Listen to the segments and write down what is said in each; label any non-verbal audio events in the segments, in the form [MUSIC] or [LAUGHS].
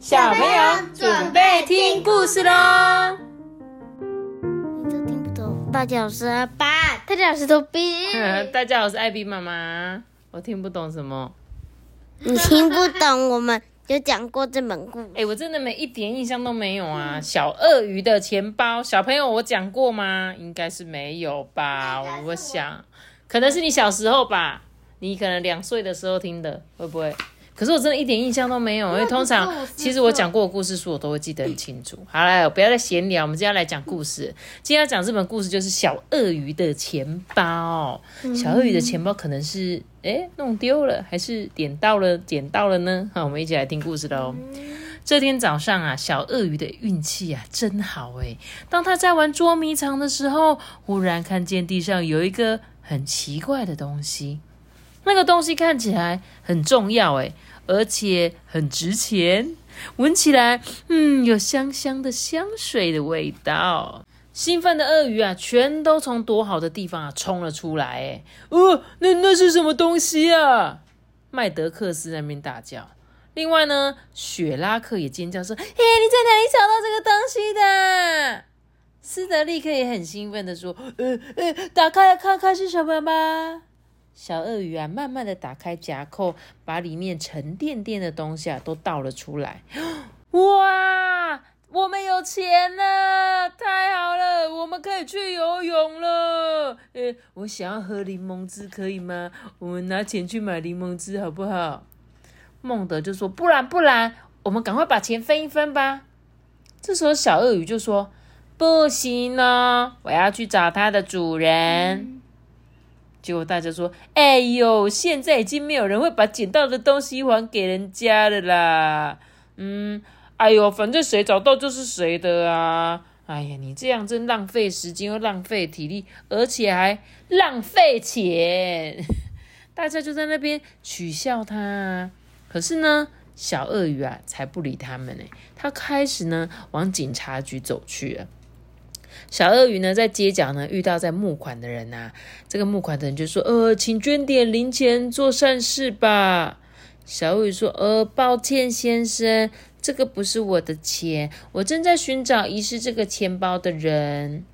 小朋友准备听故事喽！你都听不懂。大家好，我是阿爸。大家好，我是豆比。[LAUGHS] 大家好，我是艾比妈妈。我听不懂什么？你听不懂？我们有讲过这本故事。哎，我真的没一点印象都没有啊！小鳄鱼的钱包，小朋友，我讲过吗？应该是没有吧？我想，可能是你小时候吧，你可能两岁的时候听的，会不会？可是我真的一点印象都没有，因为通常其实我讲过的故事书，我都会记得很清楚。好了，不要再闲聊，我们今天来讲故事。今天要讲这本故事就是小鳄鱼的钱包。小鳄鱼的钱包可能是哎弄丢了，还是点到了捡到了呢？好，我们一起来听故事喽。这天早上啊，小鳄鱼的运气啊真好哎。当他在玩捉迷藏的时候，忽然看见地上有一个很奇怪的东西。那个东西看起来很重要哎。而且很值钱，闻起来，嗯，有香香的香水的味道。兴奋的鳄鱼啊，全都从躲好的地方啊冲了出来。哎，哦，那那是什么东西啊？麦德克斯那边大叫。另外呢，雪拉克也尖叫说：“嘿，你在哪里找到这个东西的？”斯德利克也很兴奋的说：“呃呃，打开来看看是什么吧。”小鳄鱼啊，慢慢的打开夹扣，把里面沉甸甸的东西啊都倒了出来。[GASPS] 哇，我们有钱了！太好了，我们可以去游泳了。诶，我想要喝柠檬汁，可以吗？我们拿钱去买柠檬汁，好不好？孟德就说：“不然，不然，我们赶快把钱分一分吧。”这时候，小鳄鱼就说：“不行呢，我要去找它的主人。”结果大家说：“哎呦，现在已经没有人会把捡到的东西还给人家了啦。”嗯，哎呦，反正谁找到就是谁的啊！哎呀，你这样真浪费时间又浪费体力，而且还浪费钱。[LAUGHS] 大家就在那边取笑他。可是呢，小鳄鱼啊，才不理他们呢。他开始呢，往警察局走去了。小鳄鱼呢，在街角呢遇到在募款的人呐，这个募款的人就说：“呃，请捐点零钱做善事吧。”小鳄鱼说：“呃，抱歉先生，这个不是我的钱，我正在寻找遗失这个钱包的人。”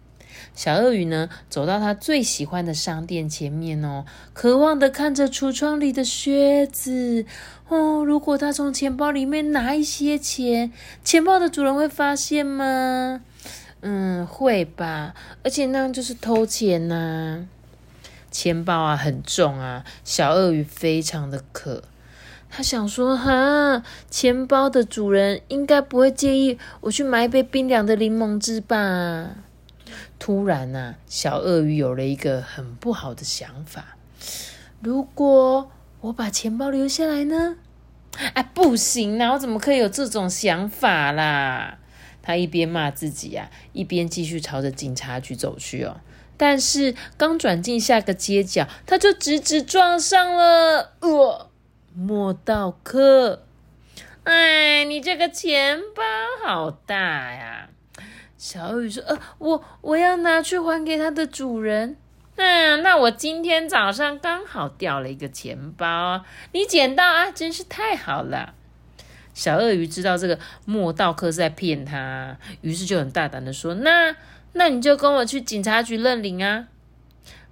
小鳄鱼呢，走到他最喜欢的商店前面哦，渴望的看着橱窗里的靴子哦。如果他从钱包里面拿一些钱，钱包的主人会发现吗？嗯，会吧，而且那样就是偷钱呐。钱包啊很重啊，小鳄鱼非常的渴，他想说哈，钱包的主人应该不会介意我去买一杯冰凉的柠檬汁吧。突然呐，小鳄鱼有了一个很不好的想法，如果我把钱包留下来呢？哎，不行啊，我怎么可以有这种想法啦？他一边骂自己呀，一边继续朝着警察局走去哦。但是刚转进下个街角，他就直直撞上了呃莫道克。哎，你这个钱包好大呀！小雨说：“呃，我我要拿去还给它的主人。嗯，那我今天早上刚好掉了一个钱包，你捡到啊，真是太好了。”小鳄鱼知道这个莫道克是在骗他，于是就很大胆的说：“那那你就跟我去警察局认领啊。”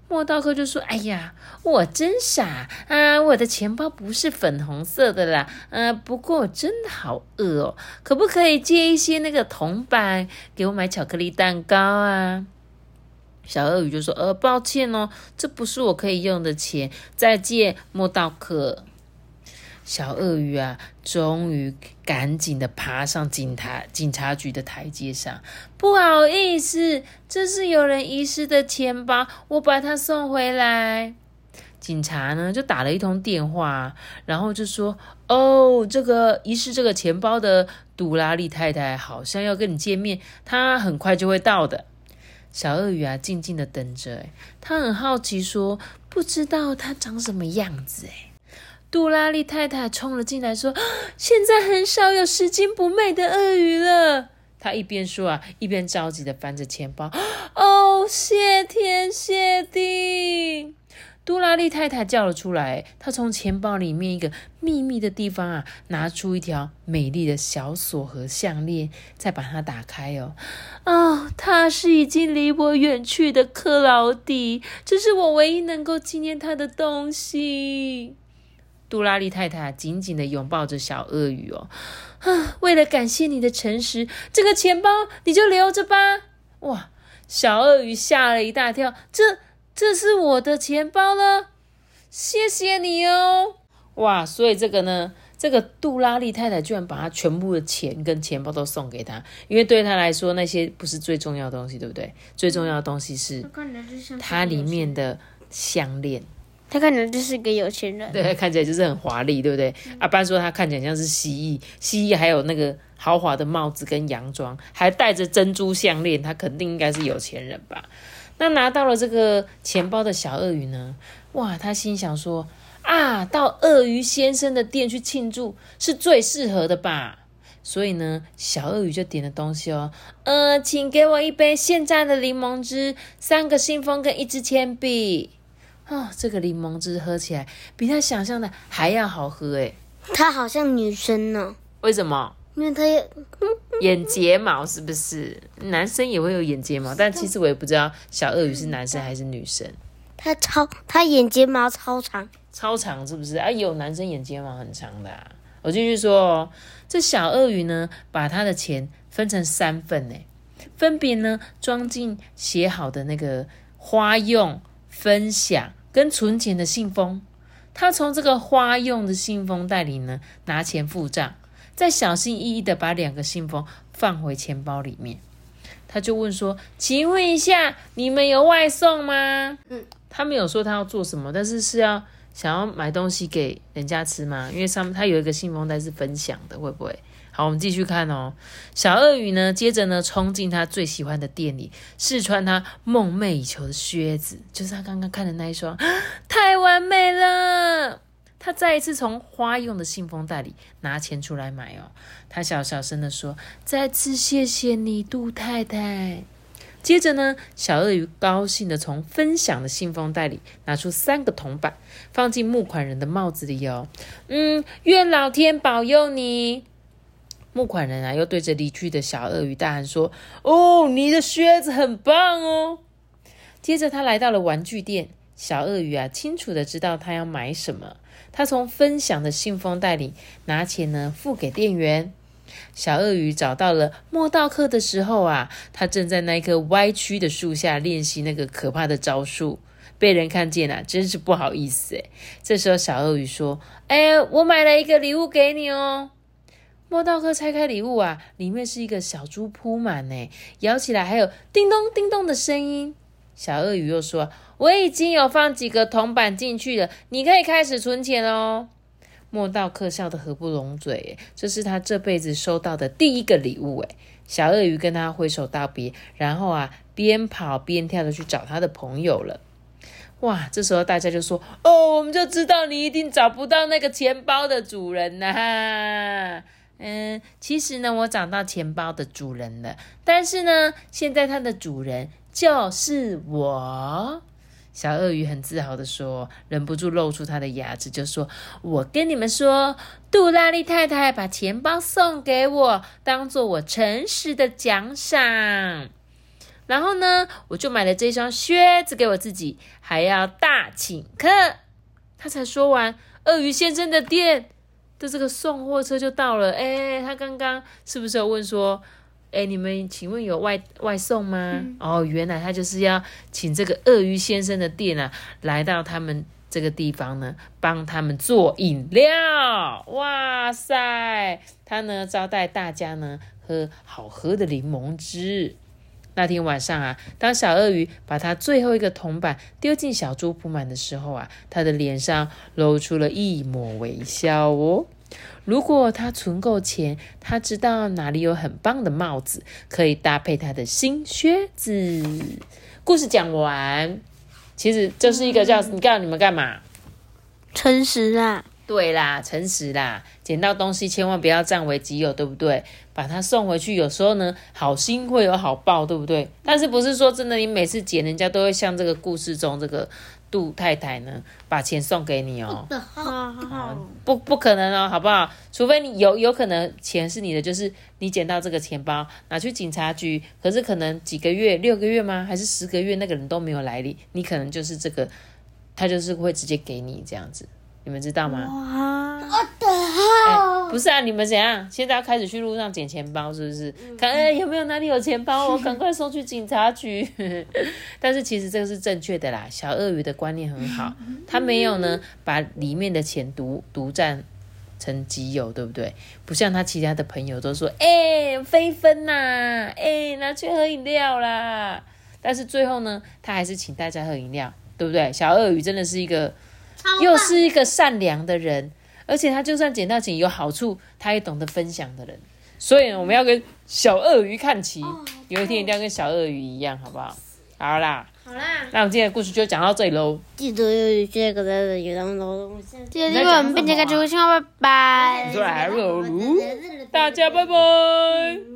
莫道克就说：“哎呀，我真傻啊，我的钱包不是粉红色的啦，呃，不过我真的好饿哦，可不可以借一些那个铜板给我买巧克力蛋糕啊？”小鳄鱼就说：“呃，抱歉哦，这不是我可以用的钱，再见，莫道克。”小鳄鱼啊，终于赶紧的爬上警察警察局的台阶上。不好意思，这是有人遗失的钱包，我把它送回来。警察呢就打了一通电话，然后就说：“哦，这个遗失这个钱包的杜拉利太太好像要跟你见面，她很快就会到的。”小鳄鱼啊，静静的等着。他很好奇，说：“不知道他长什么样子？”哎。杜拉利太太冲了进来，说：“ [GASPS] 现在很少有拾金不昧的鳄鱼了。”他一边说啊，一边着急的翻着钱包。[GASPS] 哦，谢天谢地！杜拉利太太叫了出来，她从钱包里面一个秘密的地方啊，拿出一条美丽的小锁和项链，再把它打开哦。哦，他是已经离我远去的克劳迪，这是我唯一能够纪念他的东西。杜拉利太太紧紧的拥抱着小鳄鱼哦，啊，[SIGHS] 为了感谢你的诚实，这个钱包你就留着吧。哇，小鳄鱼吓了一大跳，这。这是我的钱包了，谢谢你哦！哇，所以这个呢，这个杜拉利太太居然把她全部的钱跟钱包都送给他，因为对他来说那些不是最重要的东西，对不对？最重要的东西是它里面的项链。他看起来就是个有钱人，对，看起来就是很华丽，对不对？阿班说他看起来像是蜥蜴，蜥蜴还有那个豪华的帽子跟洋装，还戴着珍珠项链，他肯定应该是有钱人吧。那拿到了这个钱包的小鳄鱼呢？哇，他心想说：“啊，到鳄鱼先生的店去庆祝是最适合的吧？”所以呢，小鳄鱼就点了东西哦。呃，请给我一杯现榨的柠檬汁，三个信封跟一支铅笔。哦，这个柠檬汁喝起来比他想象的还要好喝诶。它好像女生呢？为什么？因为它也 [LAUGHS] 眼睫毛是不是？男生也会有眼睫毛，但其实我也不知道小鳄鱼是男生还是女生。他超，他眼睫毛超长，超长是不是？啊，有男生眼睫毛很长的。我继续说哦，这小鳄鱼呢，把他的钱分成三份呢，分别呢装进写好的那个花用、分享跟存钱的信封。他从这个花用的信封袋里呢拿钱付账。再小心翼翼的把两个信封放回钱包里面，他就问说：“请问一下，你们有外送吗？”嗯，他没有说他要做什么，但是是要想要买东西给人家吃吗？因为上面他有一个信封袋是分享的，会不会？好，我们继续看哦。小鳄鱼呢，接着呢冲进他最喜欢的店里，试穿他梦寐以求的靴子，就是他刚刚看的那一双，太完美了。他再一次从花用的信封袋里拿钱出来买哦。他小小声的说：“再次谢谢你，杜太太。”接着呢，小鳄鱼高兴的从分享的信封袋里拿出三个铜板，放进募款人的帽子里哦。嗯，愿老天保佑你。募款人啊，又对着离去的小鳄鱼大喊说：“哦，你的靴子很棒哦。”接着他来到了玩具店，小鳄鱼啊，清楚的知道他要买什么。他从分享的信封袋里拿钱呢，付给店员。小鳄鱼找到了莫道克的时候啊，他正在那一棵歪曲的树下练习那个可怕的招数，被人看见了，真是不好意思诶这时候小鳄鱼说：“哎，我买了一个礼物给你哦。”莫道克拆开礼物啊，里面是一个小猪铺满呢，摇起来还有叮咚叮咚的声音。小鳄鱼又说：“我已经有放几个铜板进去了，你可以开始存钱喽。”莫道克笑得合不拢嘴，这是他这辈子收到的第一个礼物。诶小鳄鱼跟他挥手道别，然后啊，边跑边跳的去找他的朋友了。哇，这时候大家就说：“哦，我们就知道你一定找不到那个钱包的主人呐。”嗯，其实呢，我找到钱包的主人了，但是呢，现在它的主人。就是我，小鳄鱼很自豪的说，忍不住露出他的牙齿，就说：“我跟你们说，杜拉利太太把钱包送给我，当做我诚实的奖赏。然后呢，我就买了这双靴子给我自己，还要大请客。”他才说完，鳄鱼先生的店的这个送货车就到了。哎，他刚刚是不是有问说？哎，你们请问有外外送吗？哦，原来他就是要请这个鳄鱼先生的店啊，来到他们这个地方呢，帮他们做饮料。哇塞，他呢招待大家呢喝好喝的柠檬汁。那天晚上啊，当小鳄鱼把他最后一个铜板丢进小猪铺满的时候啊，他的脸上露出了一抹微笑哦。如果他存够钱，他知道哪里有很棒的帽子可以搭配他的新靴子。故事讲完，其实就是一个叫你告诉你们干嘛？诚实啦，对啦，诚实啦。捡到东西千万不要占为己有，对不对？把它送回去，有时候呢，好心会有好报，对不对？但是不是说真的，你每次捡人家都会像这个故事中这个。杜太太呢把钱送给你哦。不不可能哦，好不好？除非你有有可能钱是你的，就是你捡到这个钱包拿去警察局，可是可能几个月、六个月吗？还是十个月，那个人都没有来历，你可能就是这个，他就是会直接给你这样子，你们知道吗？哇，哎不是啊，你们怎样？现在要开始去路上捡钱包，是不是？看哎有没有哪里有钱包，我赶快送去警察局。[LAUGHS] 但是其实这个是正确的啦，小鳄鱼的观念很好，他没有呢把里面的钱独独占成己有，对不对？不像他其他的朋友都说，哎、飞分呐、哎、拿去喝饮料啦。但是最后呢，他还是请大家喝饮料，对不对？小鳄鱼真的是一个又是一个善良的人，而且他就算捡到钱有好处，他也懂得分享的人。所以，我们要跟小鳄鱼看齐，有一天一定要跟小鳄鱼一样，好不好？好啦，好啦，那我们今天的故事就讲到这里喽。记得有这个的有当中，记得你在讲什么啊并且关注新闻，拜拜。说来喽，大家拜拜。